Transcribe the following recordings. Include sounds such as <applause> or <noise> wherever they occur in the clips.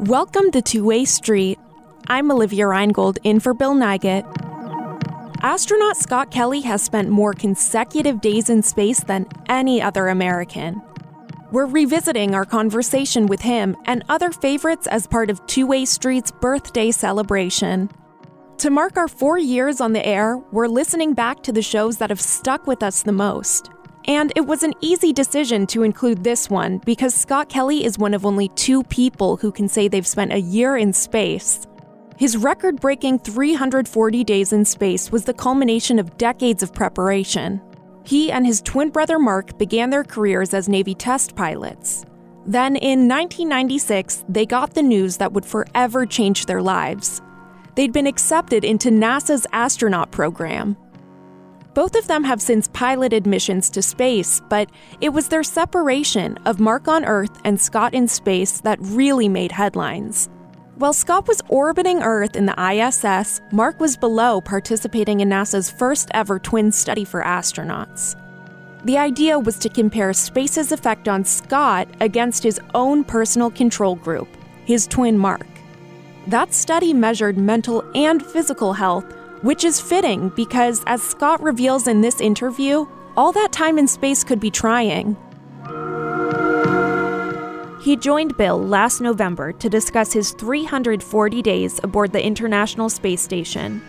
Welcome to Two Way Street. I'm Olivia Reingold in for Bill Nigut. Astronaut Scott Kelly has spent more consecutive days in space than any other American. We're revisiting our conversation with him and other favorites as part of Two Way Street's birthday celebration. To mark our four years on the air, we're listening back to the shows that have stuck with us the most. And it was an easy decision to include this one because Scott Kelly is one of only two people who can say they've spent a year in space. His record breaking 340 days in space was the culmination of decades of preparation. He and his twin brother Mark began their careers as Navy test pilots. Then, in 1996, they got the news that would forever change their lives they'd been accepted into NASA's astronaut program. Both of them have since piloted missions to space, but it was their separation of Mark on Earth and Scott in space that really made headlines. While Scott was orbiting Earth in the ISS, Mark was below participating in NASA's first ever twin study for astronauts. The idea was to compare space's effect on Scott against his own personal control group, his twin Mark. That study measured mental and physical health, which is fitting because, as Scott reveals in this interview, all that time in space could be trying. He joined Bill last November to discuss his 340 days aboard the International Space Station,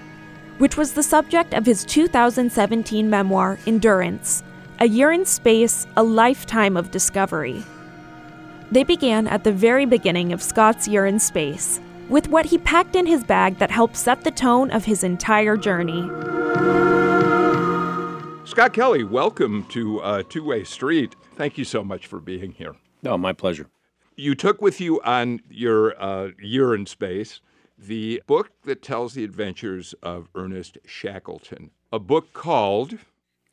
which was the subject of his 2017 memoir, Endurance A Year in Space, A Lifetime of Discovery. They began at the very beginning of Scott's year in space, with what he packed in his bag that helped set the tone of his entire journey. Scott Kelly, welcome to uh, Two Way Street. Thank you so much for being here. No, oh, my pleasure. You took with you on your uh, year in space the book that tells the adventures of Ernest Shackleton, a book called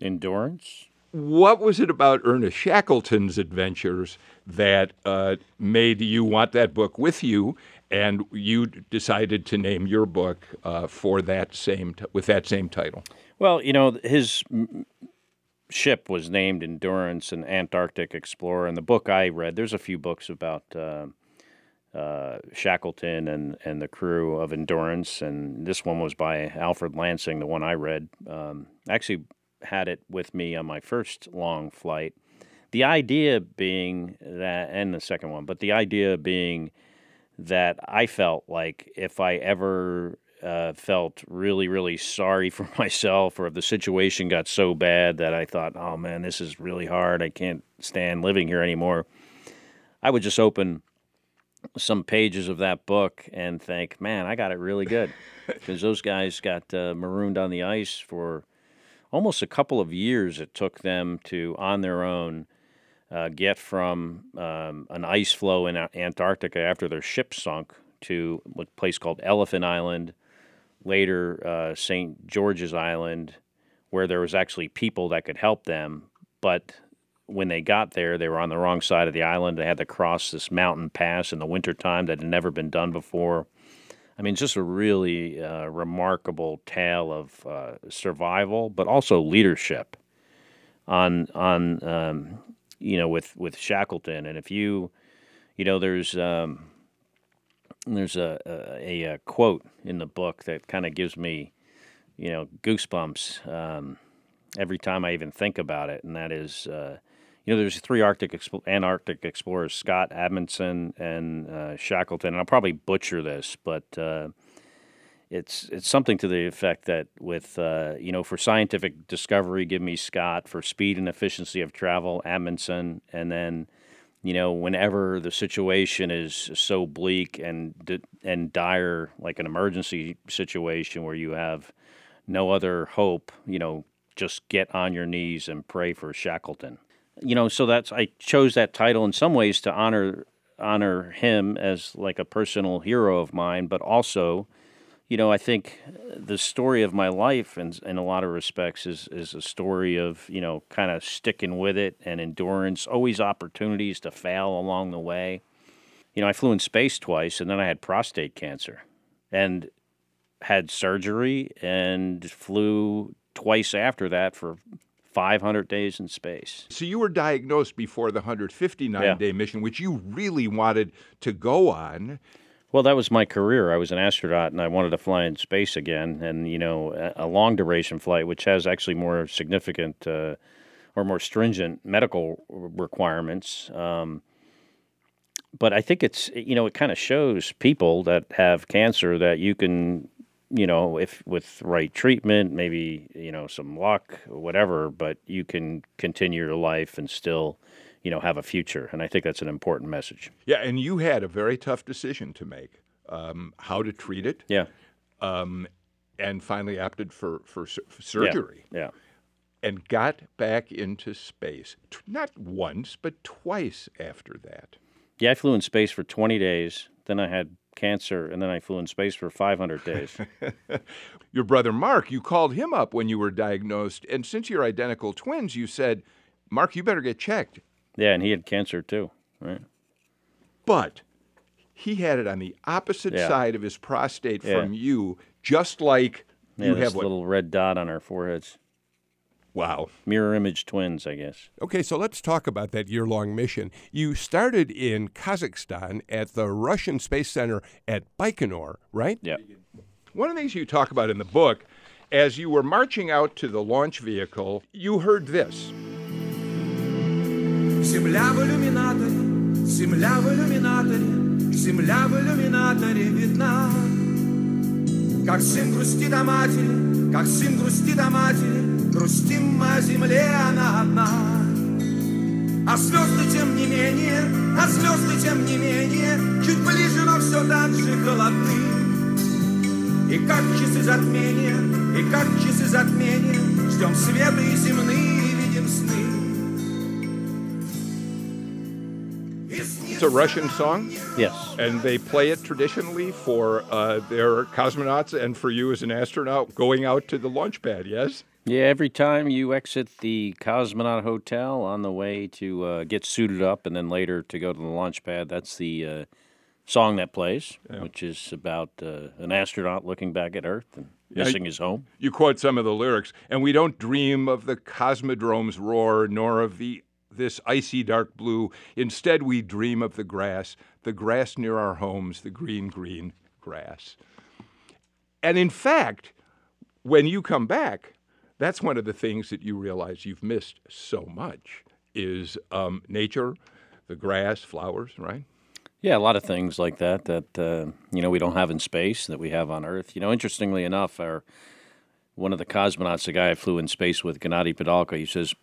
Endurance. What was it about Ernest Shackleton's adventures that uh, made you want that book with you? And you decided to name your book uh, for that same t- with that same title. Well, you know, his ship was named Endurance, an Antarctic explorer. And the book I read, there's a few books about uh, uh, Shackleton and and the crew of Endurance, and this one was by Alfred Lansing, the one I read. Um, actually had it with me on my first long flight. The idea being that, and the second one, but the idea being that I felt like if I ever uh, felt really, really sorry <laughs> for myself, or if the situation got so bad that I thought, oh man, this is really hard, I can't stand living here anymore, I would just open some pages of that book and think, man, I got it really good. <laughs> Because those guys got uh, marooned on the ice for almost a couple of years it took them to, on their own, uh, get from um, an ice floe in Antarctica after their ship sunk to a place called Elephant Island, later uh, St. George's Island, where there was actually people that could help them. But when they got there, they were on the wrong side of the island. They had to cross this mountain pass in the wintertime that had never been done before. I mean, just a really uh, remarkable tale of uh, survival, but also leadership on on um, you know, with with Shackleton. And if you, you know, there's um, there's a, a, a quote in the book that kind of gives me, you know, goosebumps um, every time I even think about it, and that is. Uh, you know, there's three Arctic Antarctic explorers, Scott Amundsen and uh, Shackleton. And I'll probably butcher this, but uh, it's it's something to the effect that with uh, you know for scientific discovery, give me Scott for speed and efficiency of travel, Amundsen, and then you know whenever the situation is so bleak and and dire, like an emergency situation where you have no other hope, you know, just get on your knees and pray for Shackleton. You know, so that's I chose that title in some ways to honor honor him as like a personal hero of mine, but also you know, I think the story of my life, in, in a lot of respects, is is a story of you know kind of sticking with it and endurance. Always opportunities to fail along the way. You know, I flew in space twice, and then I had prostate cancer, and had surgery, and flew twice after that for 500 days in space. So you were diagnosed before the 159 Yeah. day mission, which you really wanted to go on. Well, that was my career. I was an astronaut, and I wanted to fly in space again. And you know, a, long duration flight, which has actually more significant uh, or more stringent medical requirements. Um, but I think it's you know it kind of shows people that have cancer that you can you know if with right treatment, maybe you know some luck, whatever, but you can continue your life and still you know have a future. And I think that's an important message. Yeah, and you had a very tough decision to make um, how to treat it, Yeah. um, and finally opted for, for, for Yeah. surgery Yeah. and got back into space. T- Not once, but twice after that. Yeah, I flew in space for 20 days. Then I had cancer, and then I flew in space for 500 days. <laughs> Your brother Mark, you called him up when you were diagnosed, and since you're identical twins, you said, Mark, you better get checked. Yeah, and he had cancer too, right? But he had it on the opposite Yeah. side of his prostate Yeah. from you, just like Yeah, you have what? little red dot on our foreheads. Wow. Mirror image twins, I guess. Okay, so let's talk about that year long mission. You started in Kazakhstan at the Russian Space Center at Baikonur, right? Yeah. One of the things you talk about in the book, as you were marching out to the launch vehicle, you heard this. Земля в иллюминаторе, земля в иллюминаторе, земля в иллюминаторе видна. Как сын грустит о матери, как сын грустит о матери, грустим мы о земле, она одна. А звезды тем не менее, а звезды тем не менее, чуть ближе, но все так же холодны. И как часы затмения, и как часы затмения, ждем света и земные, It's a Russian song, Yes. and they play it traditionally for uh, their cosmonauts and for you as an astronaut going out to the launch pad, yes? Yeah, every time you exit the Cosmonaut Hotel on the way to uh, get suited up and then later to go to the launch pad, that's the uh, song that plays, which is about uh, an astronaut looking back at Earth and missing his home. You quote some of the lyrics, and we don't dream of the cosmodrome's roar, nor of the this icy dark blue. Instead, we dream of the grass, the grass near our homes, the green, green grass. And in fact, when you come back, that's one of the things that you realize you've missed so much is um, nature, the grass, flowers, right? Yeah, a lot of things like that that uh, you know we don't have in space that we have on Earth. You know, interestingly enough, our one of the cosmonauts, the guy I flew in space with, Gennady Padalka, he says,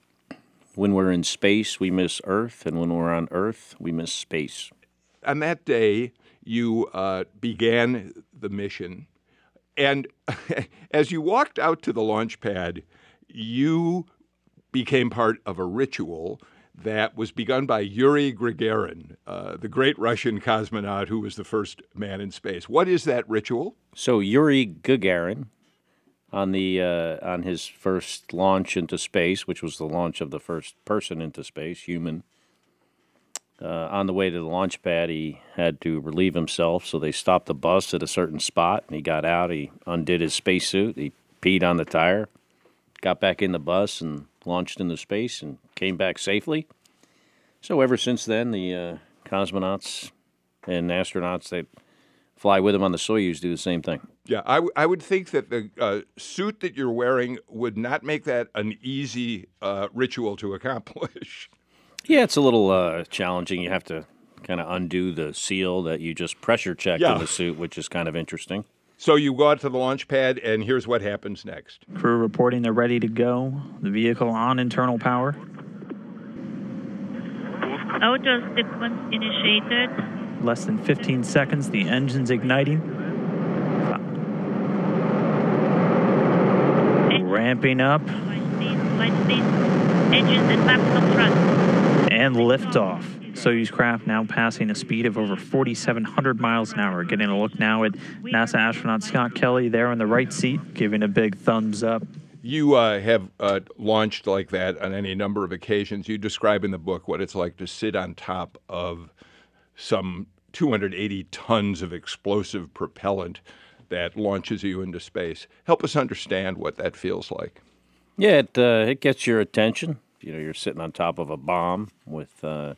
"When we're in space, we miss Earth, and when we're on Earth, we miss space." on that day, you uh, began the mission. And <laughs> as you walked out to the launch pad, you became part of a ritual that was begun by Yuri Gagarin, uh, the great Russian cosmonaut who was the first man in space. What is that ritual? So Yuri Gagarin, on the uh, on his first launch into space, which was the launch of the first person into space, human. Uh, on the way to the launch pad, he had to relieve himself, so they stopped the bus at a certain spot, and he got out. He undid his spacesuit. He peed on the tire, got back in the bus, and launched into space, and came back safely. So ever since then, the uh, cosmonauts and astronauts that fly with them on the Soyuz do the same thing. Yeah, I, w- I would think that the uh, suit that you're wearing would not make that an easy uh, ritual to <laughs> accomplish. Yeah, it's a little uh, challenging. You have to kind of undo the seal that you just pressure checked Yeah. in the suit, which is kind of interesting. So you go out to the launch pad, and here's what happens next. Crew reporting they're ready to go. The vehicle on internal power. Auto sequence initiated. Less than 15 seconds, the engine's igniting. Ramping up and liftoff. Soyuz craft now passing a speed of over 4,700 miles an hour. Getting a look now at NASA astronaut Scott Kelly there in the right seat, giving a big thumbs up. You uh, have uh, launched like that on any number of occasions. You describe in the book what it's like to sit on top of some 280 tons of explosive propellant that launches you into space. Help us understand what that feels like. Yeah, it uh, it gets your attention. You know, you're sitting on top of a bomb with uh,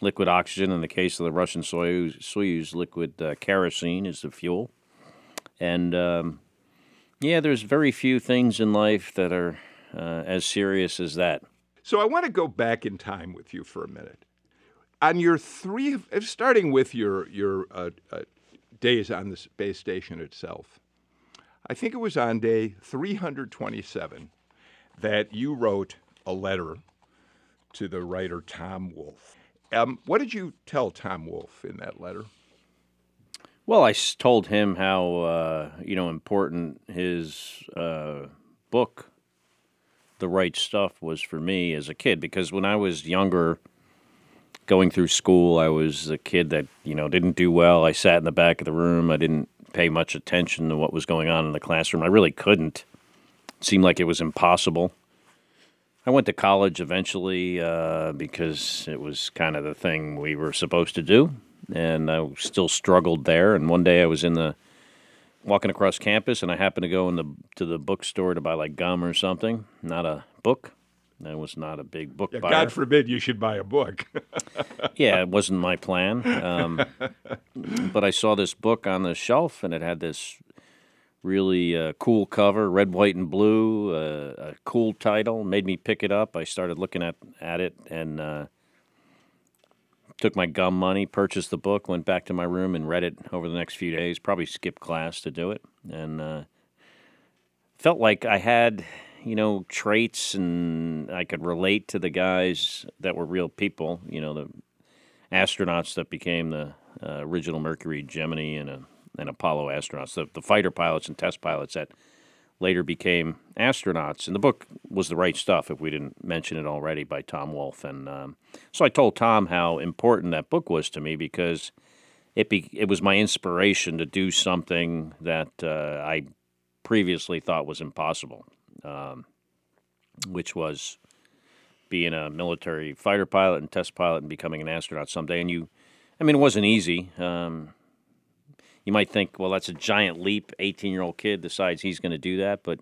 liquid oxygen. In the case of the Russian Soyuz, Soyuz liquid uh, kerosene is the fuel. And um, yeah, there's very few things in life that are uh, as serious as that. So I want to go back in time with you for a minute. On your three, starting with your your uh, uh, days on the space station itself, I think it was on day 327 that you wrote a letter to the writer Tom Wolfe. Um, what did you tell Tom Wolfe in that letter? Well, I told him how uh, you know important his uh, book, "The Right Stuff," was for me as a kid. Because when I was younger, going through school, I was a kid that you know didn't do well. I sat in the back of the room. I didn't pay much attention to what was going on in the classroom. I really couldn't. It seemed like it was impossible. I went to college eventually uh, because it was kind of the thing we were supposed to do, and I still struggled there. And one day I was in the walking across campus, and I happened to go in the to the bookstore to buy like gum or something, not a book. I was not a big book yeah, buyer. God forbid you should buy a book. <laughs> yeah, it wasn't my plan. Um, but I saw this book on the shelf, and it had this really uh, cool cover, red, white, and blue. Uh, a cool title made me pick it up. I started looking at at it and uh, took my gum money, purchased the book, went back to my room and read it over the next few days. Probably skipped class to do it, and uh, felt like I had you know traits and I could relate to the guys that were real people. You know the astronauts that became the uh, original Mercury, Gemini, and a and Apollo astronauts, the, the fighter pilots and test pilots that later became astronauts. And the book was the right stuff, if we didn't mention it already, by Tom Wolfe. And um, so I told Tom how important that book was to me because it be, it was my inspiration to do something that uh, I previously thought was impossible, um, which was being a military fighter pilot and test pilot and becoming an astronaut someday. And you, I mean, it wasn't easy. Um, you might think, well, that's a giant leap. 18 year old kid decides he's going to do that. But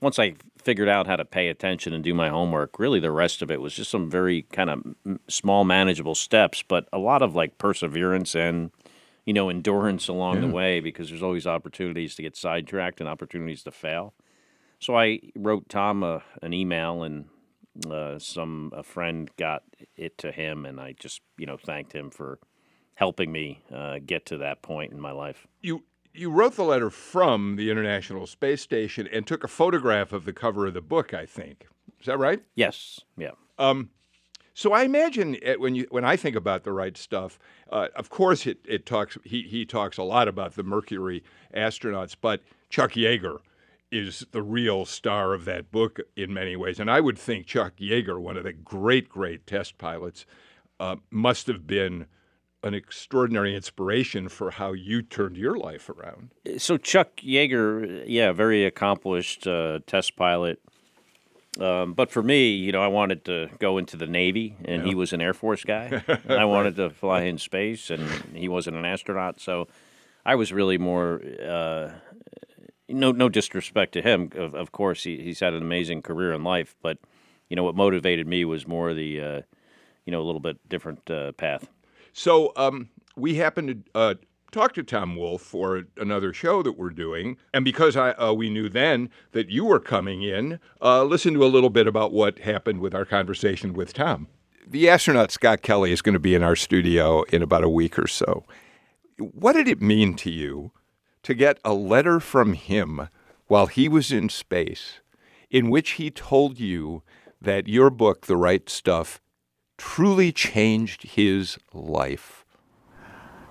once I figured out how to pay attention and do my homework, really the rest of it was just some very kind of small, manageable steps, but a lot of like perseverance and, you know, endurance along yeah. the way because there's always opportunities to get sidetracked and opportunities to fail. So I wrote Tom a, an email and uh, some a friend got it to him, and I just you know thanked him for helping me uh, get to that point in my life. You you wrote the letter from the International Space Station and took a photograph of the cover of the book. I think is that right? Yes. Yeah. Um, so I imagine when you when I think about the right stuff, uh, of course it, it talks he he talks a lot about the Mercury astronauts, but Chuck Yeager is the real star of that book in many ways, and I would think Chuck Yeager, one of the great great test pilots, uh, must have been an extraordinary inspiration for how you turned your life around. So Chuck Yeager, yeah, very accomplished uh, test pilot. Um, but for me, you know, I wanted to go into the Navy, and yeah. he was an Air Force guy. <laughs> I wanted to fly in space, and he wasn't an astronaut. So I was really more. Uh, no, no disrespect to him. Of, of course, he, he's had an amazing career in life. But you know, what motivated me was more the, uh, you know, a little bit different uh, path. So um, we happened to uh, talk to Tom Wolfe for another show that we're doing, and because I, uh, we knew then that you were coming in, uh, listen to a little bit about what happened with our conversation with Tom. The astronaut Scott Kelly is going to be in our studio in about a week or so. What did it mean to you to get a letter from him while he was in space in which he told you that your book, The Right Stuff, truly changed his life?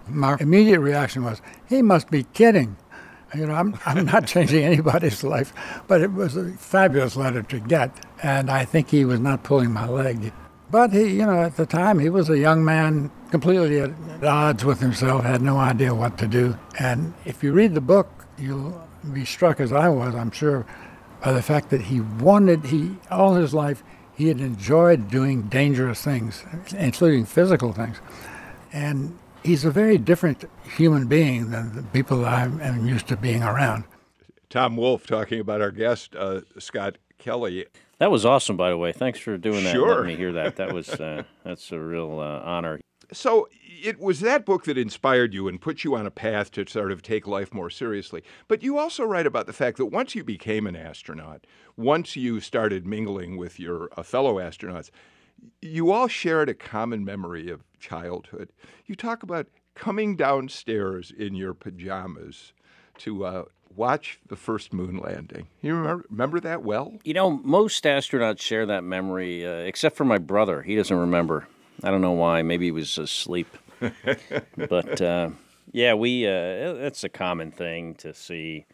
My immediate reaction was, he must be kidding. You know, I'm, I'm not <laughs> changing anybody's life, but it was a fabulous letter to get, and I think he was not pulling my leg. But he, you know, at the time, he was a young man, completely at odds with himself, had no idea what to do. And if you read the book, you'll be struck, as I was, I'm sure, by the fact that he wanted, he all his life, he had enjoyed doing dangerous things, including physical things. And he's a very different human being than the people I'm, used to being around. Tom Wolfe talking about our guest, uh, Scott Kelly. That was awesome, by the way. Thanks for doing that. Sure. Letting me hear that. That was <laughs> uh, that's a real uh, honor. So it was that book that inspired you and put you on a path to sort of take life more seriously. But you also write about the fact that once you became an astronaut, once you started mingling with your uh, fellow astronauts, you all shared a common memory of childhood. You talk about coming downstairs in your pajamas to uh, watch the first moon landing. You remember, remember that well? You know, most astronauts share that memory, uh, except for my brother. He doesn't remember. I don't know why. Maybe he was asleep. <laughs> but uh, yeah, we. Uh, it's a common thing to see.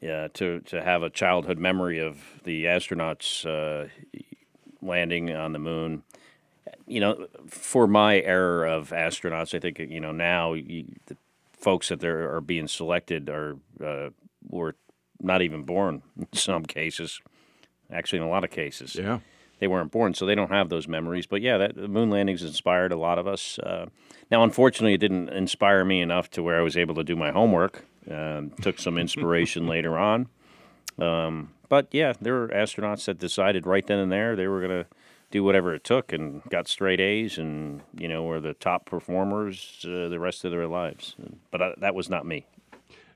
Yeah, to to have a childhood memory of the astronauts uh, landing on the moon. You know, for my era of astronauts, I think you know now you, the folks that there are being selected are uh, were not even born in <laughs> some cases. Actually, in a lot of cases, Yeah. they weren't born, so they don't have those memories. But yeah, that the moon landings inspired a lot of us. Uh, now, unfortunately, it didn't inspire me enough to where I was able to do my homework. Um, took some inspiration <laughs> later on. Um, but yeah, there were astronauts that decided right then and there they were going to do whatever it took and got straight A's and you know were the top performers uh, the rest of their lives. But uh, that was not me.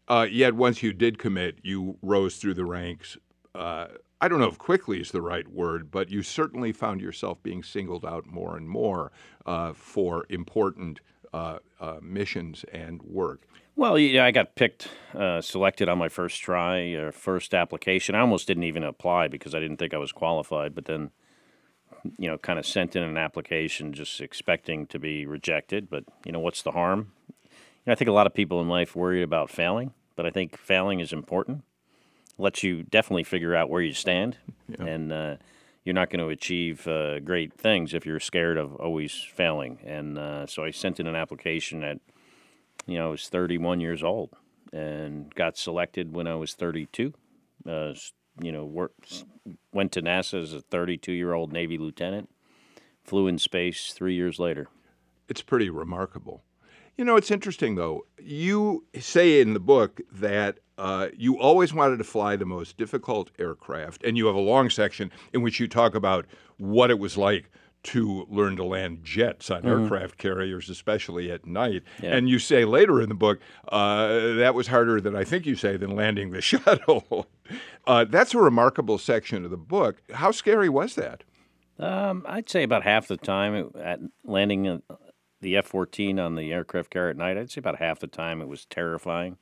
Uh, yet once you did commit, you rose through the ranks. Uh, I don't know if quickly is the right word, but you certainly found yourself being singled out more and more uh, for important uh, uh, missions and work. Well, yeah, I got picked, uh, selected on my first try, uh, first application. I almost didn't even apply because I didn't think I was qualified. But then, you know, kind of sent in an application just expecting to be rejected. But you know, what's the harm? You know, I think a lot of people in life worry about failing, but I think failing is important. Lets you definitely figure out where you stand, and uh, you're not going to achieve uh, great things if you're scared of always failing. And uh, so I sent in an application at you know, I was 31 years old and got selected when I was 32. Uh, you know, worked, went to NASA as a 32 year old Navy lieutenant, flew in space three years later. It's pretty remarkable. You know, it's interesting though. You say in the book that uh, you always wanted to fly the most difficult aircraft, and you have a long section in which you talk about what it was like to learn to land jets on aircraft carriers, especially at night. Yeah. And you say later in the book uh, that was harder than I think you say than landing the <laughs> shuttle. uh, that's a remarkable section of the book. How scary was that? Um, I'd say about half the time at landing uh, the F 14 on the aircraft carrier at night, I'd say about half the time it was terrifying.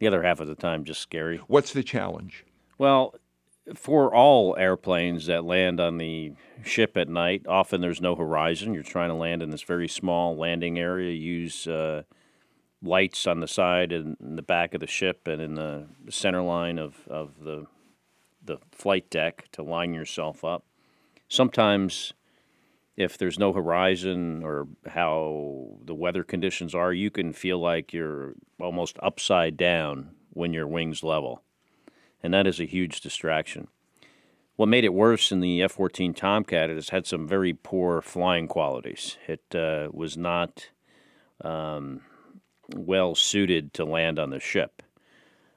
The other half of the time, just scary. What's the challenge? Well, for all airplanes that land on the ship at night, often there's no horizon. You're trying to land in this very small landing area. Use uh, lights on the side and the back of the ship and in the center line of, of the the flight deck to line yourself up. Sometimes, if there's no horizon or how the weather conditions are, you can feel like you're almost upside down when your wings level and that is a huge distraction. What made it worse in the F 14 Tomcat is had some very poor flying qualities. It uh, was not um, well suited to land on the ship.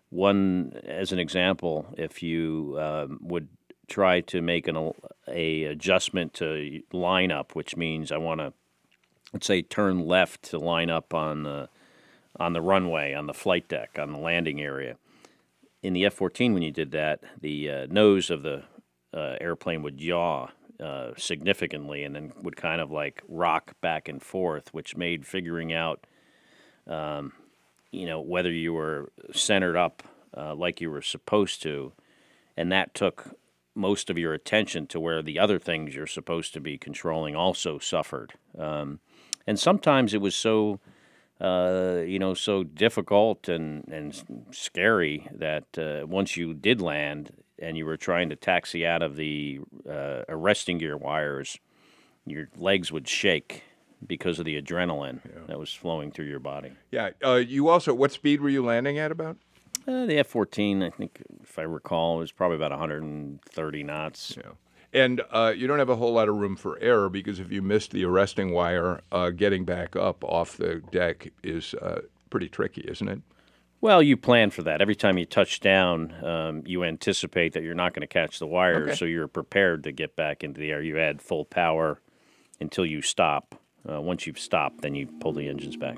One, as an example, if you um, would try to make an a adjustment to line up, which means I want to, let's say, turn left to line up on the on the runway, on the flight deck, on the landing area in the F 14, when you did that, the uh, nose of the uh, airplane would yaw uh, significantly and then would kind of like rock back and forth, which made figuring out, um, you know, whether you were centered up uh, like you were supposed to, and that took most of your attention to where the other things you're supposed to be controlling also suffered. Um, and sometimes it was so uh, you know, so difficult and, and scary that uh, once you did land and you were trying to taxi out of the uh, arresting gear wires, your legs would shake because of the adrenaline that was flowing through your body. Yeah. Uh, you also, what speed were you landing at about? Uh, the F 14, I think, if I recall, was probably about 130 knots. Yeah. And uh, you don't have a whole lot of room for error because if you missed the arresting wire, uh, getting back up off the deck is uh, pretty tricky, isn't it? Well, you plan for that. Every time you touch down, um, you anticipate that you're not going to catch the wire, Okay. so you're prepared to get back into the air. You add full power until you stop. Uh, once you've stopped, then you pull the engines back.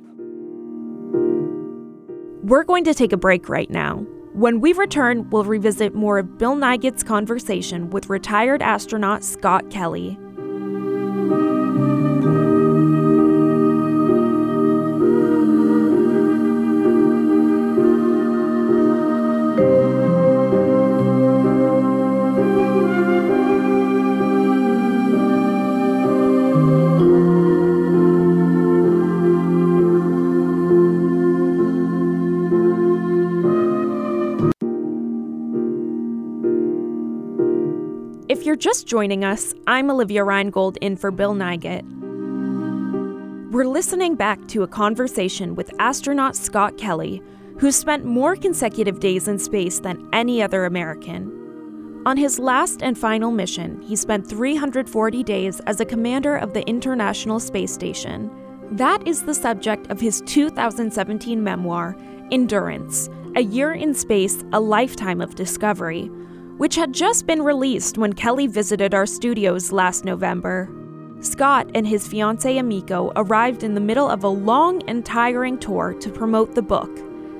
We're going to take a break right now. When we return, we'll revisit more of Bill Nigut's conversation with retired astronaut Scott Kelly. Joining us, I'm Olivia Reingold in for Bill Nigut. We're listening back to a conversation with astronaut Scott Kelly, who spent more consecutive days in space than any other American. On his last and final mission, he spent 340 days as a commander of the International Space Station. That is the subject of his 2017 memoir, Endurance A Year in Space, A Lifetime of Discovery, which had just been released when Kelly visited our studios last November. Scott and his fiancee Amiko arrived in the middle of a long and tiring tour to promote the book.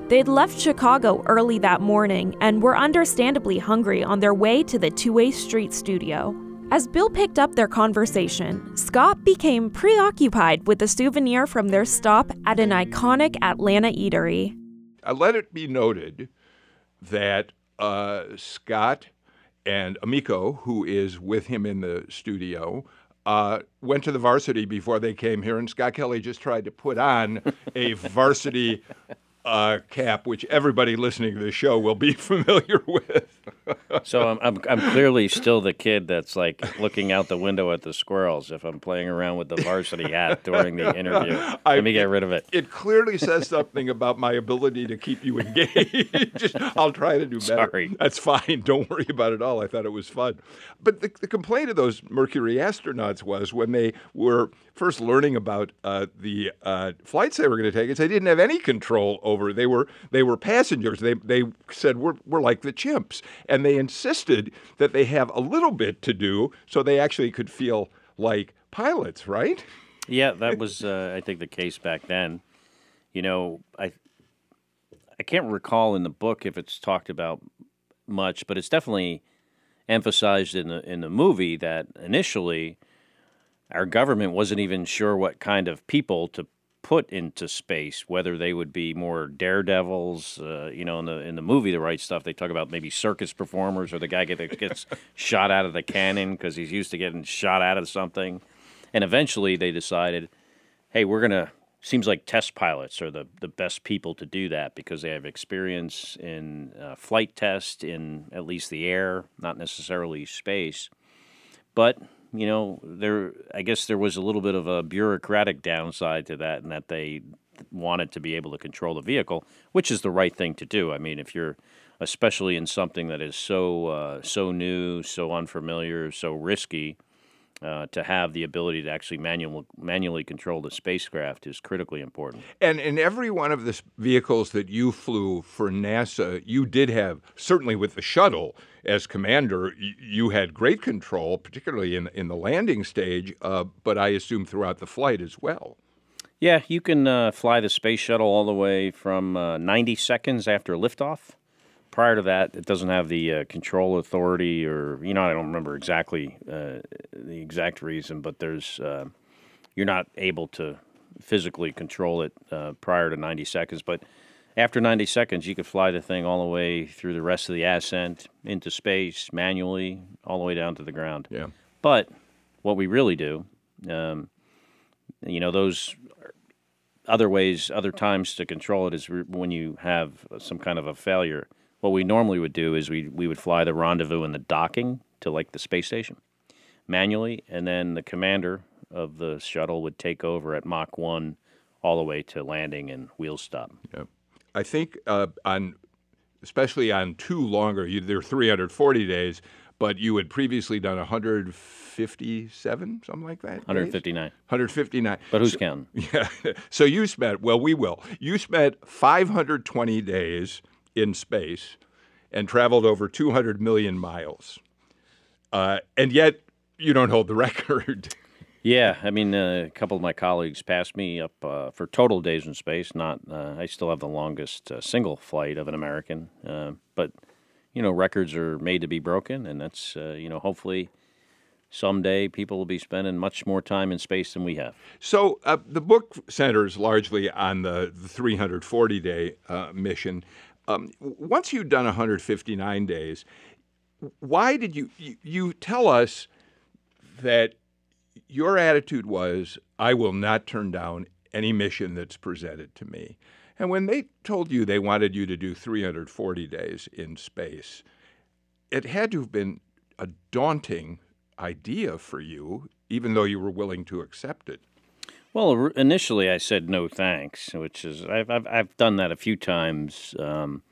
They'd left Chicago early that morning and were understandably hungry on their way to the Two Way Street studio. As Bill picked up their conversation, Scott became preoccupied with a souvenir from their stop at an iconic Atlanta eatery. Uh, let it be noted that uh, Scott and Amiko, who is with him in the studio, uh, went to the varsity before they came here, and Scott Kelly just tried to put on a varsity uh, cap, which everybody listening to the show will be <laughs> familiar with. So I'm, I'm I'm clearly still the kid that's like looking out the window at the squirrels if I'm playing around with the varsity hat during the interview. I- Let me get rid of it. It clearly says something about my ability to keep you engaged. <laughs> I'll try to do better. Sorry. That's fine. <laughs> Don't worry about it all. I thought it was fun. But the, the complaint of those Mercury astronauts was when they were first learning about uh, the uh, flights they were going to take, is they didn't have any control over. They were they were passengers. They they said we're we're like the chimps, and they insisted that they have a little bit to do so they actually could feel like pilots, right? Yeah, that was uh, I think the case back then. You know, I I can't recall in the book if it's talked about much, but it's definitely emphasized in the in the movie that initially our government wasn't even sure what kind of people to put into space, whether they would be more daredevils. Uh, you know, in the in the movie, the right stuff, they talk about maybe circus performers or the guy that gets <laughs> shot out of the cannon because he's used to getting shot out of something. And eventually, they decided, hey, we're gonna. Seems like test pilots are the, the best people to do that because they have experience in uh, flight test in at least the air, not necessarily space. But you know, there I guess there was a little bit of a bureaucratic downside to that, and that they wanted to be able to control the vehicle, which is the right thing to do. I mean, if you're especially in something that is so uh, so new, so unfamiliar, so risky, uh, to have the ability to actually manual, manually control the spacecraft is critically important. And in every one of the vehicles that you flew for NASA, you did have, certainly with the shuttle as commander, you had great control, particularly in, in the landing stage, uh, but I assume throughout the flight as well. Yeah, you can uh, fly the space shuttle all the way from uh, 90 seconds after liftoff. Prior to that, it doesn't have the uh, control authority, or you know, I don't remember exactly uh, the exact reason, but there's uh, you're not able to physically control it prior to 90 seconds. But after 90 seconds, you could fly the thing all the way through the rest of the ascent into space manually, all the way down to the ground. Yeah. But what we really do, um, you know, those other ways, other times to control it is when you have some kind of a failure. What we normally would do is we we would fly the rendezvous and the docking to like the space station manually, and then the commander of the shuttle would take over at Mach one all the way to landing and wheel stop. Yeah. I think uh, on, especially on two longer, you, they're 340 days, but you had previously done 157, something like that. days? 159. 159. But who's So- counting? <laughs> Yeah. So you spent, well, we will. You spent 520 days in space and traveled over 200 million miles. Uh, and yet you don't hold the <laughs> record. Yeah, I mean, uh, a couple of my colleagues passed me up uh, for total days in space. Not, uh, I still have the longest uh, single flight of an American, uh, but you know, records are made to be broken, and that's uh, you know, hopefully, someday people will be spending much more time in space than we have. So the book centers largely on the, the 340 day mission. Um, once you'd done 159 days, why did you, you you tell us that your attitude was I will not turn down any mission that's presented to me. And when they told you they wanted you to do 340 days in space, it had to have been a daunting idea for you, even though you were willing to accept it. Well, initially I said no thanks, which is I've I've, I've done that a few times. Um,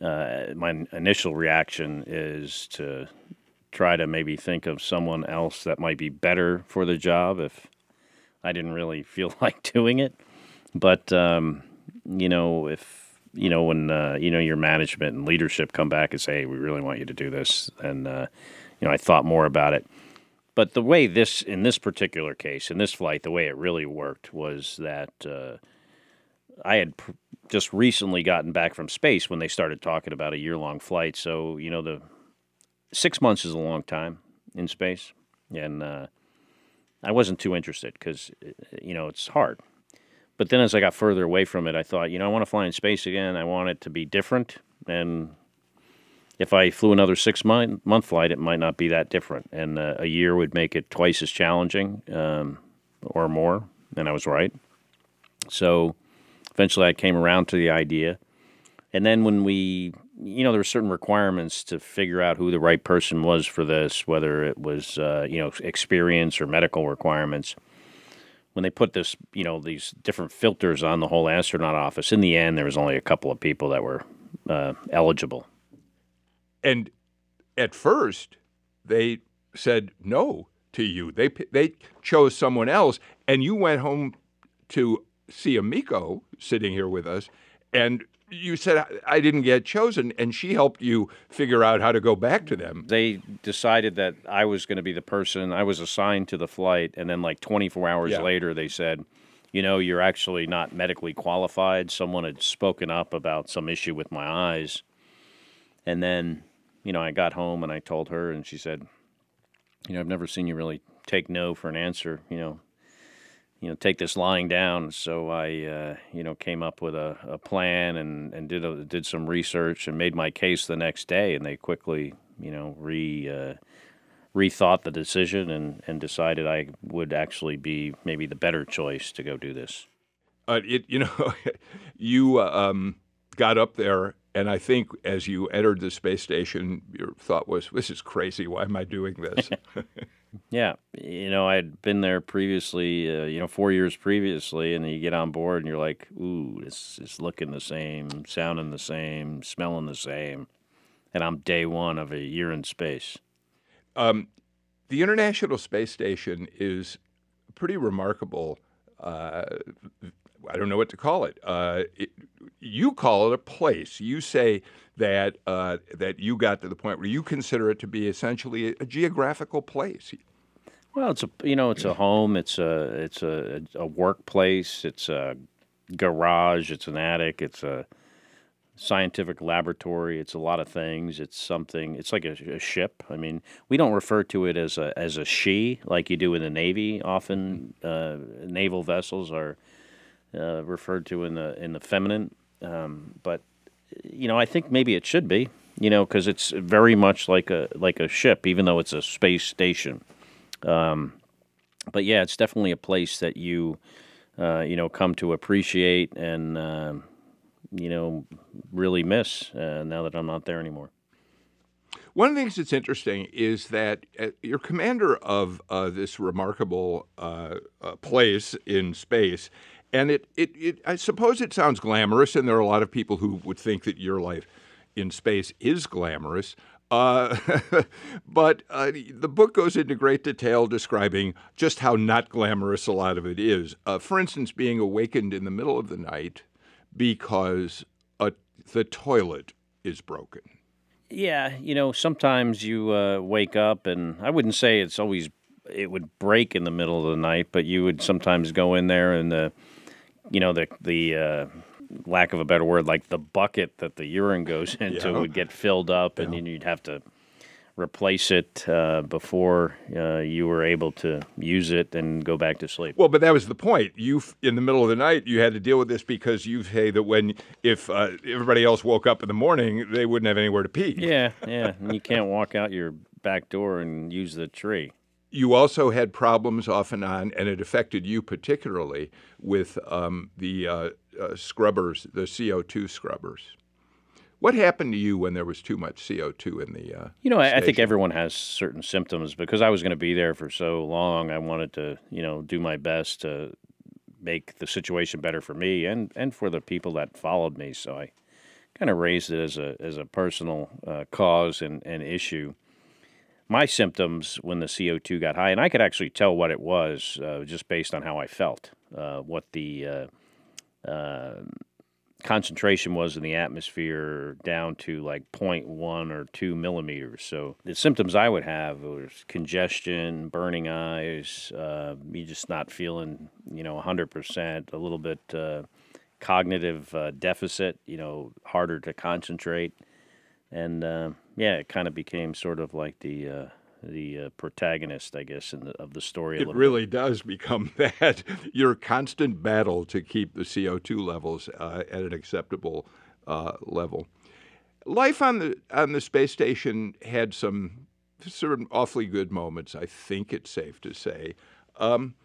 uh, my initial reaction is to try to maybe think of someone else that might be better for the job if I didn't really <laughs> feel like doing it. But um, you know, if you know when uh, you know your management and leadership come back and say, "Hey, we really want you to do this," and uh, you know, I thought more about it. But the way this, in this particular case, in this flight, the way it really worked was that uh, I had pr- just recently gotten back from space when they started talking about a year long flight. So, you know, the six months is a long time in space. And uh, I wasn't too interested because, you know, it's hard. But then as I got further away from it, I thought, you know, I want to fly in space again. I want it to be different. And if I flew another six month, month flight, it might not be that different. And uh, a year would make it twice as challenging um, or more. And I was right. So eventually I came around to the idea. And then when we, you know, there were certain requirements to figure out who the right person was for this, whether it was, uh, you know, experience or medical requirements. When they put this, you know, these different filters on the whole astronaut office, in the end, there was only a couple of people that were uh, eligible. And at first, they said no to you. They they chose someone else, and you went home to see Amiko sitting here with us, and you said I, didn't get chosen, and she helped you figure out how to go back to them. They decided that I was going to be the person. I was assigned to the flight, and then like 24 hours Yeah. later, they said, "You know, you're actually not medically qualified." Someone had spoken up about some issue with my eyes, and then, you know, I got home and I told her, and she said, "You know, I've never seen you really take no for an answer. You know." You know, take this lying down. So I, uh, you know, came up with a, a plan and, and did a, did some research and made my case the next day. And they quickly, you know, re uh, rethought the decision and, and decided I would actually be maybe the better choice to go do this. Uh, it you <laughs> know, you uh, um, got up there, and I think as you entered the space station, your thought was, "This is crazy. Why am I doing this?" <laughs> <laughs> Yeah, you know, I had been there previously, uh, you know, four years previously, and you get on board and you're like, ooh, it's is looking the same, sounding the same, smelling the same. And I'm day one of a year in space. Um, the International Space Station is pretty remarkable. Uh, I don't know what to call it. Uh, it. You call it a place. You say that uh, that you got to the point where you consider it to be essentially a, a geographical place. Well, it's a you know it's a home, it's a it's a, a workplace, it's a garage, it's an attic, it's a scientific laboratory, it's a lot of things. It's something. It's like a, a ship. I mean, we don't refer to it as a as a she like you do in the Navy. Often, uh, naval vessels are uh, referred to in the in the feminine, um, but you know I think maybe it should be. You know, because it's very much like a like a ship, even though it's a space station. Um, but yeah, it's definitely a place that you, uh, you know, come to appreciate and, um you know, really miss uh, now that I'm not there anymore. One of the things that's interesting is that uh, you're commander of uh, this remarkable uh, uh, place in space, and it, it, it, I suppose it sounds glamorous, and there are a lot of people who would think that your life in space is glamorous. Uh, <laughs> but uh, the book goes into great detail describing just how not glamorous a lot of it is. Uh, for instance, being awakened in the middle of the night because a, the toilet is broken. Yeah, you know, sometimes you uh, wake up, and I wouldn't say it's always it would break in the middle of the night, but you would sometimes go in there and the, you know, the the uh, lack of a better word, like the bucket that the urine goes <laughs> into Yeah. would get filled up, and then you'd have to replace it uh, before uh, you were able to use it and go back to sleep. Well, but that was the point. You, in the middle of the night, you had to deal with this because you say that when if uh, everybody else woke up in the morning, they wouldn't have anywhere to pee. Yeah, yeah, and <laughs> you can't walk out your back door and use the tree. You also had problems off and on, and it affected you particularly with um, the uh, uh, scrubbers, the CO2 scrubbers. What happened to you when there was too much CO2 in the? Uh, You know, I, I think everyone has certain symptoms because I was going to be there for so long. I wanted to, you know, do my best to make the situation better for me and, and for the people that followed me. So I kind of raised it as a as a personal uh, cause and, and issue. My symptoms when the CO two got high, and I could actually tell what it was uh, just based on how I felt, uh, what the uh, uh, concentration was in the atmosphere down to like 0.1 or 2 millimeters. So the symptoms I would have was congestion, burning eyes, uh, me just not feeling, you know, 100%, a little bit uh, cognitive deficit, you know, harder to concentrate. And yeah, it kind of became sort of like the. Uh, the uh, protagonist, I guess, in the, of the story. It little really does <laughs> become that your constant battle to keep the CO2 levels uh, at an acceptable uh, level. Life on the on the space station had some sort of awfully good moments. I think it's safe to say. Um,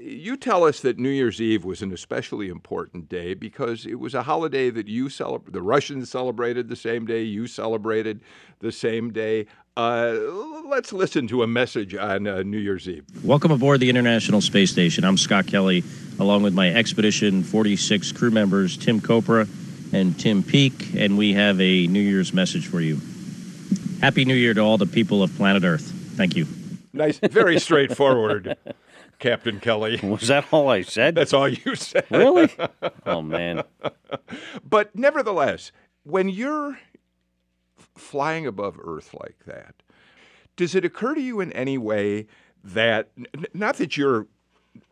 you tell us that New Year's Eve was an especially important day because it was a holiday that you celebrate. The Russians celebrated the same day. You celebrated the same day. Uh, let's listen to a message on uh, New Year's Eve. Welcome aboard the International Space Station. I'm Scott Kelly, along with my Expedition 46 crew members, Tim Kopra and Tim Peake, and we have a New Year's message for you. Happy New Year to all the people of planet Earth. Thank you. Nice, very straightforward, <laughs> Captain Kelly. <laughs> Was that all I said? That's all you said. really? Oh man. <laughs> But nevertheless, when you're flying above Earth like that, does it occur to you in any way that not that you're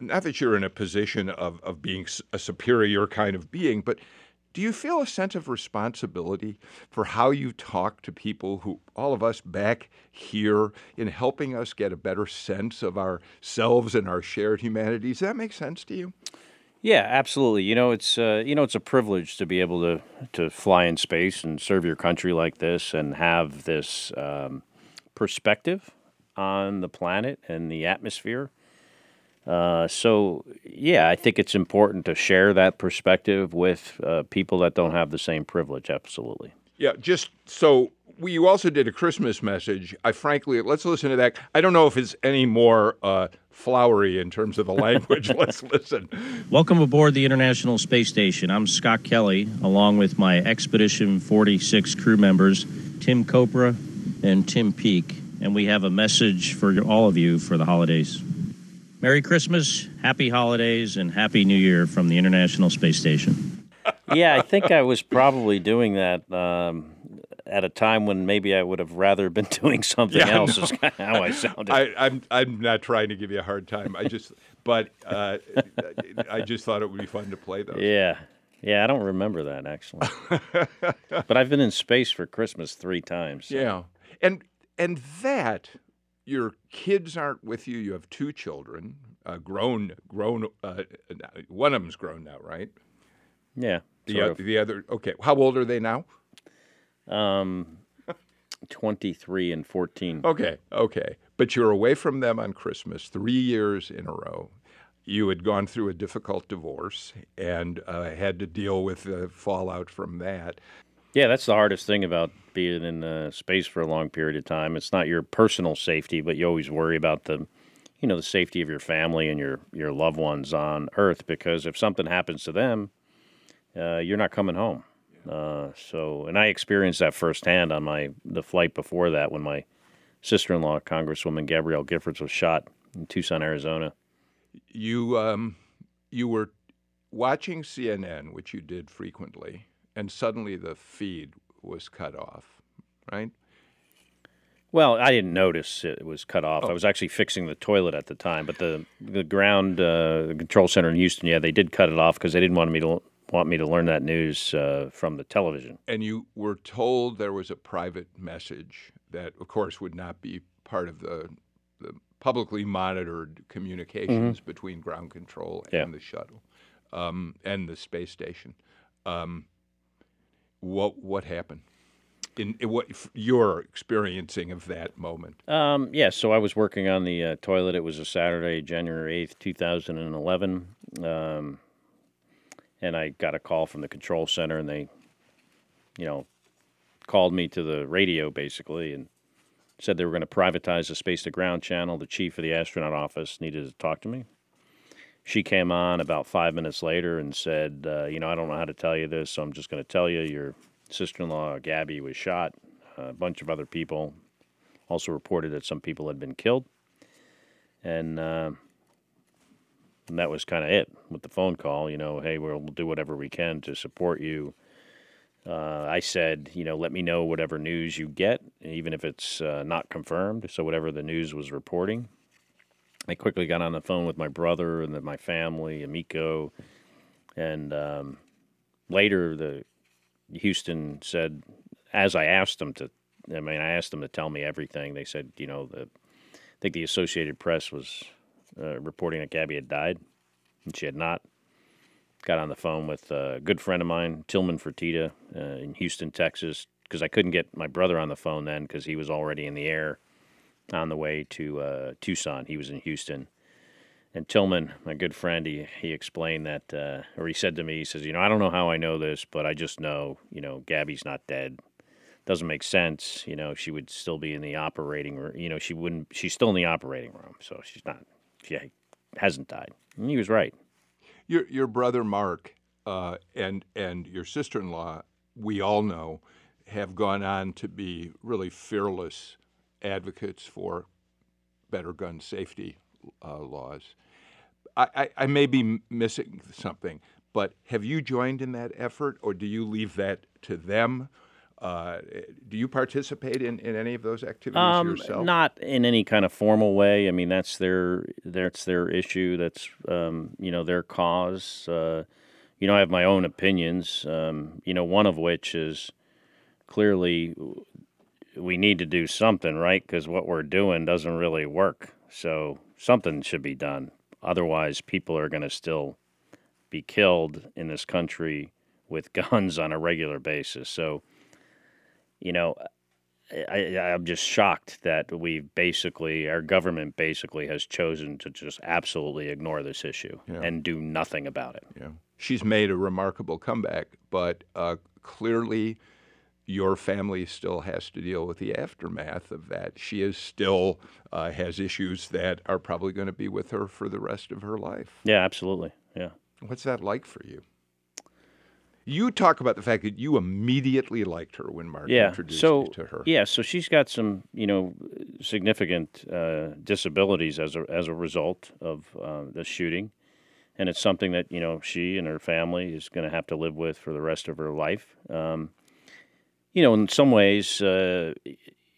not that you're in a position of, of being a superior kind of being, but do you feel a sense of responsibility for how you talk to people who, all of us back here, in helping us get a better sense of ourselves and our shared humanity? Does that make sense to you? Yeah, absolutely. You know, it's uh, you know it's a privilege to be able to to fly in space and serve your country like this and have this um, perspective on the planet and the atmosphere. Uh, so yeah, I think it's important to share that perspective with uh, people that don't have the same privilege. Absolutely. Yeah, just so we, you also did a Christmas message. I frankly, let's listen to that. I don't know if it's any more uh, flowery in terms of the language. <laughs> let's listen. Welcome aboard the International Space Station. I'm Scott Kelly, along with my Expedition 46 crew members, Tim Kopra and Tim Peake, and we have a message for all of you for the holidays. Merry Christmas, Happy Holidays, and Happy New Year from the International Space Station. yeah, I think I was probably doing that um, at a time when maybe I would have rather been <laughs> doing something Yeah, else. no. Is kind of how I sounded. I, I'm I'm not trying to give you a hard time. I just, but uh, I just thought it would be fun to play those. Yeah. Yeah, I don't remember that actually. but I've been in space for Christmas three times. so- Yeah, and and that your kids aren't with you. You have two children, uh, grown, grown. Uh, one of them's grown now, right? Yeah. The oth- the other. Okay, how old are they now? Um, 23 and 14. Okay, okay. But you're away from them on Christmas three years in a row. You had gone through a difficult divorce and uh, had to deal with the fallout from that. Yeah, that's the hardest thing about being in uh, space for a long period of time. It's not your personal safety, but you always worry about the, you know, the safety of your family and your your loved ones on Earth. Because if something happens to them, uh, you're not coming home. Uh, so, and I experienced that firsthand on my the flight before that when my sister-in-law, Congresswoman Gabrielle Giffords, was shot in Tucson, Arizona. You um, you were watching CNN, which you did frequently, and suddenly the feed was cut off, right? Well, I didn't notice it was cut off. Oh. I was actually fixing the toilet at the time, but the the ground uh, control center in Houston, yeah, they did cut it off because they didn't want me to want me to learn that news uh, from the television. And you were told there was a private message that, of course, would not be part of the, the publicly monitored communications between ground control and Mm-hmm. Yeah. the shuttle um, and the space station. Um, what what happened? In, in what your experiencing of that moment? Um, yeah, so I was working on the uh, toilet. It was a Saturday, January eighth, two thousand and eleven, um, and I got a call from the control center, and they, you know, called me to the radio basically, and said they were going to privatize the space to ground channel. The chief of the astronaut office needed to talk to me. She came on about five minutes later and said, uh, "You know, I don't know how to tell you this, so I'm just going to tell you. Your sister-in-law Gabby was shot. a bunch of other people also reported that some people had been killed, and, uh, and that was kind of it with the phone call. You know, hey, we'll do whatever we can to support you." Uh, I said, you know, let me know whatever news you get, even if it's uh, not confirmed. So whatever the news was reporting. I quickly got on the phone with my brother and then my family, Amiko, and um, later the Houston said, as I asked them to, I mean, I asked them to tell me everything. They said, you know, the, I think the Associated Press was uh, reporting that Gabby had died, and she had not. Got on the phone with a good friend of mine, Tillman Fertitta, uh, in Houston, Texas, because I couldn't get my brother on the phone then because he was already in the air on the way to uh, Tucson. He was in Houston. And Tillman, my good friend, he, he explained that, uh, or he said to me, he says, you know, I don't know how I know this, but I just know, you know, Gabby's not dead. Doesn't make sense. You know, she would still be in the operating room. You know, she wouldn't, she's still in the operating room. So she's not, she hasn't died. And he was right. Your your brother Mark uh, and and your sister in law, we all know, have gone on to be really fearless advocates for better gun safety uh, laws. I, I, I may be missing something, but have you joined in that effort, or do you leave that to them? Uh, do you participate in, in any of those activities Um, yourself? Not in any kind of formal way. I mean, that's their that's their issue. That's um, you know their cause. Uh, you know, I have my own opinions. Um, you know, one of which is clearly we need to do something, right? Because what we're doing doesn't really work. So something should be done. Otherwise, people are going to still be killed in this country with <laughs> guns on a regular basis. So, you know, I, I'm just shocked that we basically, our government basically has chosen to just absolutely ignore this issue Yeah. and do nothing about it. Yeah. She's made a remarkable comeback, but uh, clearly your family still has to deal with the aftermath of that. She is still uh, has issues that are probably going to be with her for the rest of her life. Yeah, absolutely. Yeah. What's that like for you? You talk about the fact that you immediately liked her when Mark yeah. introduced so you to her. yeah, so she's got some, you know, significant uh, disabilities as a as a result of uh, the shooting, and it's something that you know she and her family is going to have to live with for the rest of her life. Um, you know, in some ways, uh,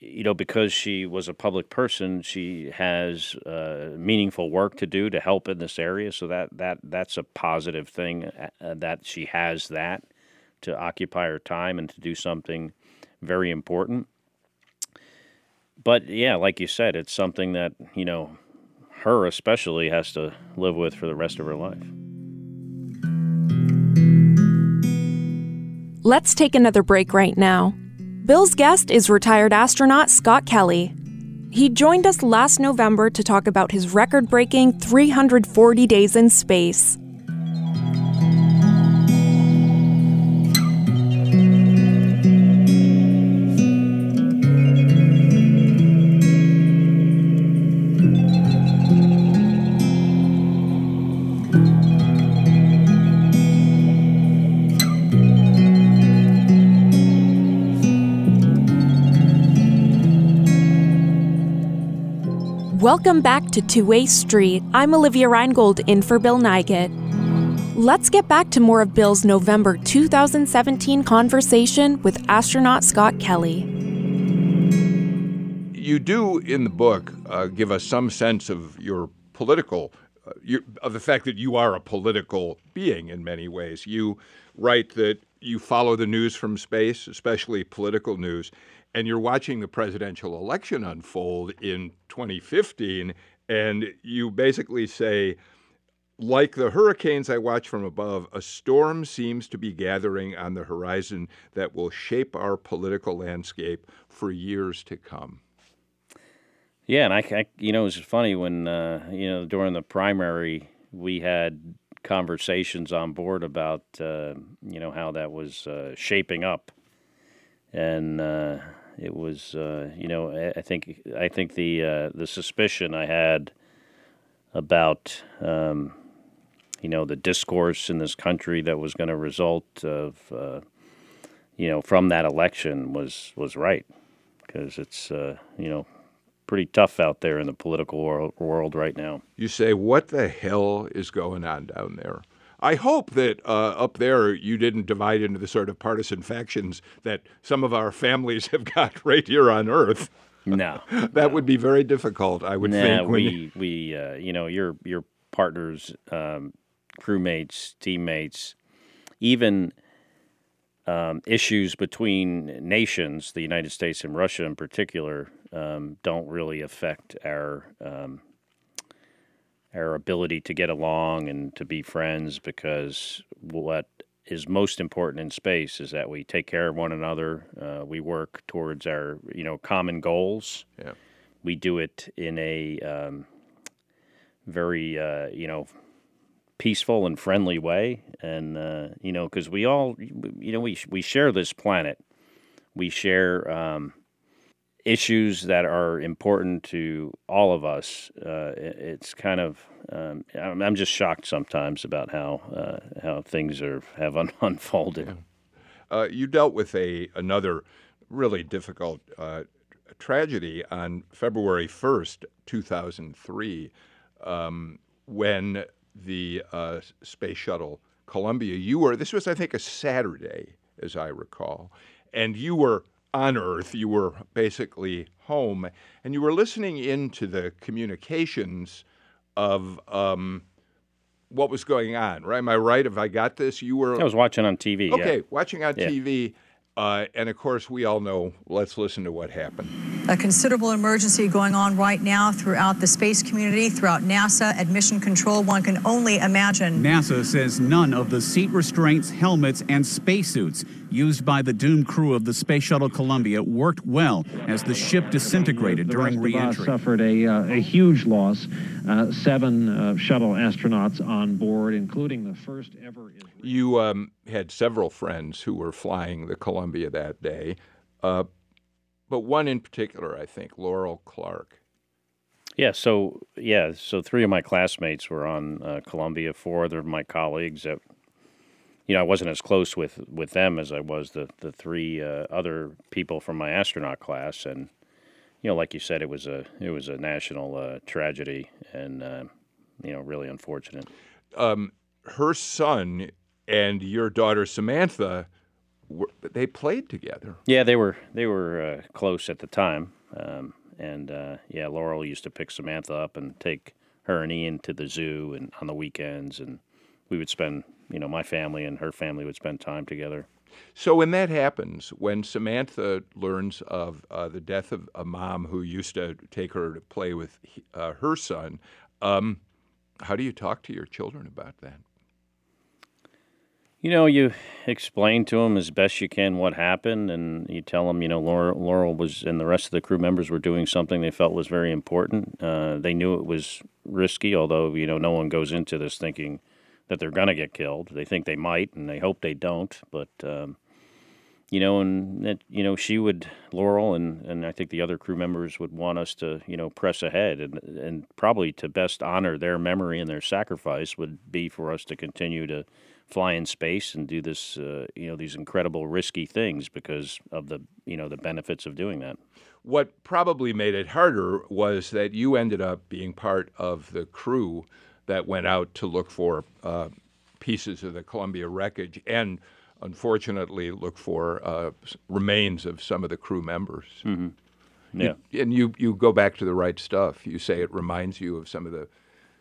you know, because she was a public person, she has uh, meaningful work to do to help in this area. So that that that's a positive thing uh, that she has that to occupy her time and to do something very important. But yeah, like you said, it's something that you know her especially has to live with for the rest of her life. Let's take another break right now. Bill's guest is retired astronaut Scott Kelly. He joined us last November to talk about his record breaking 340 days in space. Welcome back to Two Way Street. I'm Olivia Reingold in for Bill Nigut. Let's get back to more of Bill's November 2017 conversation with astronaut Scott Kelly. You do in the book uh, give us some sense of your political, uh, your, of the fact that you are a political being in many ways. You write that you follow the news from space, especially political news, and you're watching the presidential election unfold in 2015, and you basically say, like the hurricanes I watch from above, a storm seems to be gathering on the horizon that will shape our political landscape for years to come. Yeah, and I, I you know, it was funny when, uh, you know, during the primary, we had conversations on board about, uh, you know, how that was uh, shaping up. And, uh, it was, uh, you know, I, think I think the uh, the suspicion I had about, um, you know, the discourse in this country that was going to result of, uh, you know, from that election was was right because it's, uh, you know, pretty tough out there in the political world, world right now. You say, what the hell is going on down there? I hope that uh, up there you didn't divide into the sort of partisan factions that some of our families have got <laughs> right here on Earth. No, <laughs> that no. would be very difficult. I would nah, think. we you... we uh, you know your your partners, um, crewmates, teammates, even um, issues between nations, the United States and Russia in particular, um, don't really affect our um, our ability to get along and to be friends because what is most important in space is that we take care of one another. Uh, we work towards our you know common goals. Yeah. We do it in a um, very uh, you know peaceful and friendly way, and uh, you know because we all you know we we share this planet. We share um, issues that are important to all of us. Uh, it's kind of um, I'm just shocked sometimes about how uh, how things are have un- <laughs> unfolded. Yeah. Uh, you dealt with a another really difficult uh, tragedy on February 1st, 2003, um, when the uh, space shuttle Columbia. You were this was I think a Saturday, as I recall, and you were on Earth. You were basically home, and you were listening into the communications of um, what was going on. Right? Am I right? If I got this, you were. I was watching on TV. Okay, yeah. watching on yeah. TV. Uh, and of course, we all know. Let's listen to what happened. A considerable emergency going on right now throughout the space community, throughout NASA, at Mission control. One can only imagine. NASA says none of the seat restraints, helmets, and spacesuits used by the doomed crew of the Space Shuttle Columbia worked well as the ship disintegrated the during reentry. suffered a, uh, a huge loss. Uh, seven uh, shuttle astronauts on board, including the first ever. You um, had several friends who were flying the Columbia that day, uh, but one in particular, I think, Laurel Clark. Yeah, so yeah, so three of my classmates were on uh, Columbia. Four other of my colleagues that you know, I wasn't as close with, with them as I was the the three uh, other people from my astronaut class, and you know, like you said, it was a it was a national uh, tragedy, and uh, you know, really unfortunate. Um, her son and your daughter Samantha, were, they played together. Yeah, they were they were uh, close at the time, um, and uh, yeah, Laurel used to pick Samantha up and take her and Ian to the zoo and on the weekends, and we would spend you know, my family and her family would spend time together. So when that happens, when Samantha learns of uh, the death of a mom who used to take her to play with uh, her son, um, how do you talk to your children about that? You know, you explain to them as best you can what happened, and you tell them, you know, Laurel, Laurel was and the rest of the crew members were doing something they felt was very important. Uh, they knew it was risky, although you know no one goes into this thinking that they're going to get killed. They think they might, and they hope they don't. But um, you know, and that you know, she would Laurel and and I think the other crew members would want us to you know press ahead, and and probably to best honor their memory and their sacrifice would be for us to continue to fly in space and do this, uh, you know, these incredible risky things because of the, you know, the benefits of doing that. What probably made it harder was that you ended up being part of the crew that went out to look for uh, pieces of the Columbia wreckage and unfortunately look for uh, remains of some of the crew members. Mm-hmm. Yeah. You, and you, you go back to the right stuff. You say it reminds you of some of the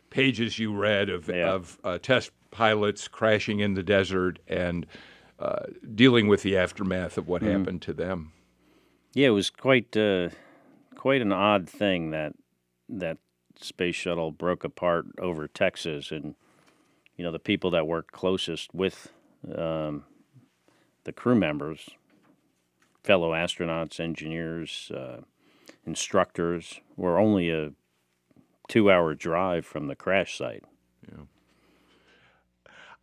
pages you read of, Yeah. of uh, test pilots crashing in the desert and uh, dealing with the aftermath of what Mhm. happened to them. Yeah, it was quite uh, quite an odd thing that that space shuttle broke apart over Texas, and you know the people that worked closest with um, the crew members, fellow astronauts, engineers, uh, instructors, were only a two-hour drive from the crash site. Yeah.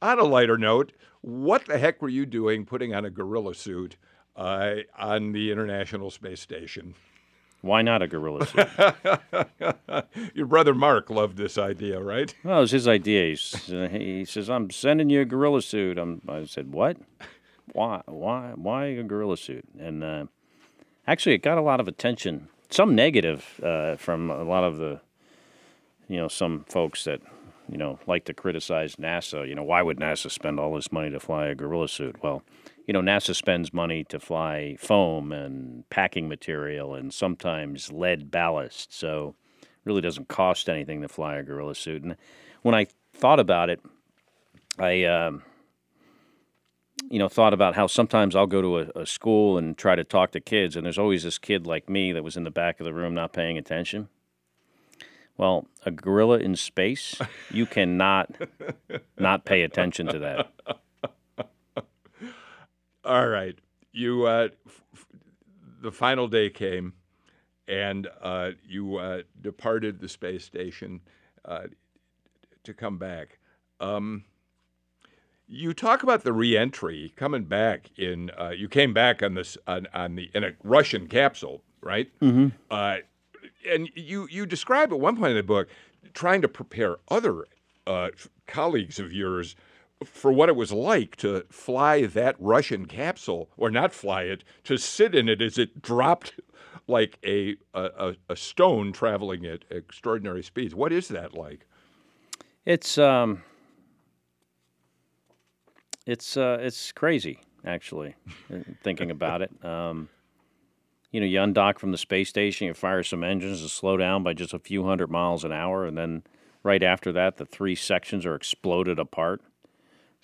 On a lighter note, what the heck were you doing putting on a gorilla suit uh, on the International Space Station? Why not a gorilla suit? <laughs> Your brother Mark loved this idea, right? <laughs> Well, it was his idea. He's, uh, he says, "I'm sending you a gorilla suit." I'm, I said, "What? Why? Why? Why a gorilla suit?" And uh, actually, it got a lot of attention. Some negative uh, from a lot of the, you know, some folks that you know like to criticize NASA. You know, why would NASA spend all this money to fly a gorilla suit? Well, you know, NASA spends money to fly foam and packing material and sometimes lead ballast. So it really doesn't cost anything to fly a gorilla suit. And when I thought about it, I, um, you know, thought about how sometimes I'll go to a, a school and try to talk to kids, and there's always this kid like me that was in the back of the room not paying attention. Well, a gorilla in space, you cannot not pay attention to that. All right. You, uh, f- the final day came, and uh, you uh, departed the space station uh, to come back. Um, you talk about the reentry coming back in. Uh, you came back on this on, on the in a Russian capsule, right? Mhm. Uh, and you you describe at one point in the book trying to prepare other uh, colleagues of yours for what it was like to fly that Russian capsule, or not fly it, to sit in it as it dropped like a a, a- stone traveling at extraordinary speeds. What is that like? It's um, it's uh, it's crazy actually, uh, thinking about it. <laughs> Um, you know, you undock from the space station, you fire some engines to slow down by just a few hundred miles an hour, and then right after that, the three sections are exploded apart.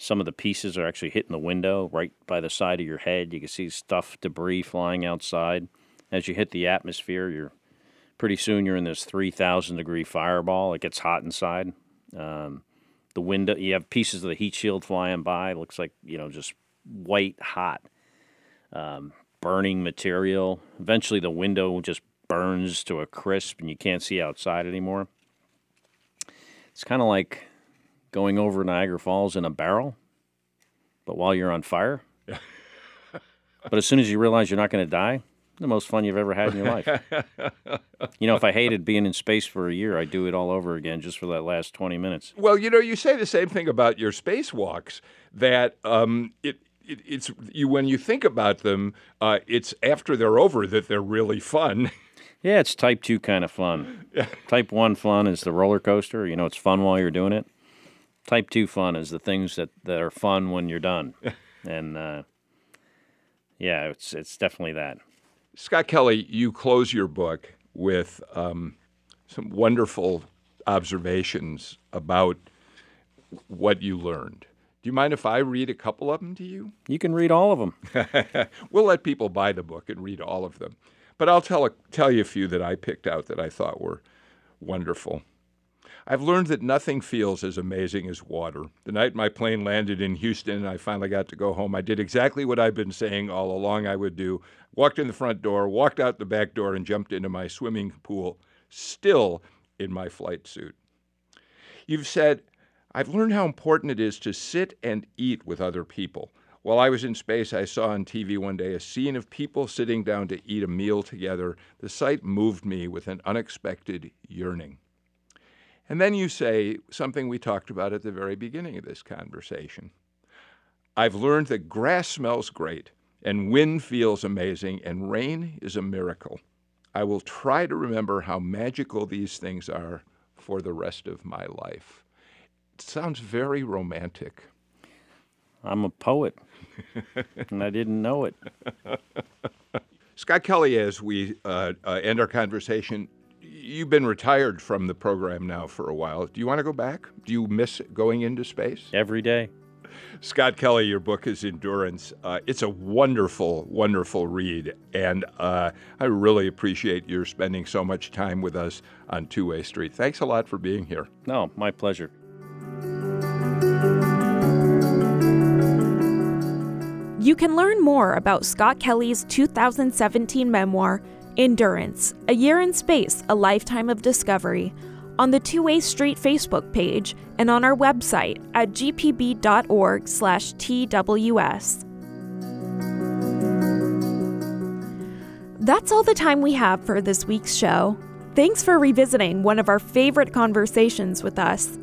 Some of the pieces are actually hitting the window right by the side of your head. You can see stuff, debris flying outside. As you hit the atmosphere, you're pretty soon you're in this 3,000 degree fireball. It gets hot inside. Um, the window, you have pieces of the heat shield flying by. It looks like, you know, just white hot, um, burning material. Eventually, the window just burns to a crisp and you can't see outside anymore. It's kind of like going over Niagara Falls in a barrel, but while you're on fire. <laughs> but as soon as you realize you're not going to die, the most fun you've ever had in your life. <laughs> you know, if I hated being in space for a year, I'd do it all over again just for that last 20 minutes. Well, you know, you say the same thing about your spacewalks. That um, it, it it's you when you think about them, uh, it's after they're over that they're really fun. <laughs> Yeah, it's type two kind of fun. Type one fun is the roller coaster. You know, it's fun while you're doing it. Type two fun is the things that, that are fun when you're done. <laughs> and uh, yeah, it's it's definitely that. Scott Kelly, you close your book with um, some wonderful observations about what you learned. Do you mind if I read a couple of them to you? You can read all of them. <laughs> we'll let people buy the book and read all of them. But I'll tell, a, tell you a few that I picked out that I thought were wonderful. I've learned that nothing feels as amazing as water. The night my plane landed in Houston and I finally got to go home, I did exactly what I've been saying all along I would do walked in the front door, walked out the back door, and jumped into my swimming pool, still in my flight suit. You've said, I've learned how important it is to sit and eat with other people. While I was in space, I saw on TV one day a scene of people sitting down to eat a meal together. The sight moved me with an unexpected yearning. And then you say something we talked about at the very beginning of this conversation. I've learned that grass smells great, and wind feels amazing, and rain is a miracle. I will try to remember how magical these things are for the rest of my life. It sounds very romantic. I'm a poet, and I didn't know it. <laughs> Scott Kelly, as we uh, uh, end our conversation, you've been retired from the program now for a while. Do you want to go back? Do you miss going into space? Every day. Scott Kelly, your book is Endurance. Uh, it's a wonderful, wonderful read, and uh, I really appreciate your spending so much time with us on Two Way Street. Thanks a lot for being here. No, my pleasure. You can learn more about Scott Kelly's 2017 memoir, Endurance A Year in Space, A Lifetime of Discovery, on the Two Way Street Facebook page and on our website at gpb.org/tws. That's all the time we have for this week's show. Thanks for revisiting one of our favorite conversations with us.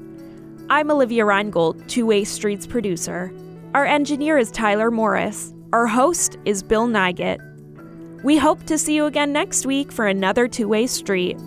I'm Olivia Reingold, Two Way Street's producer. Our engineer is Tyler Morris. Our host is Bill Nigut. We hope to see you again next week for another Two Way Street.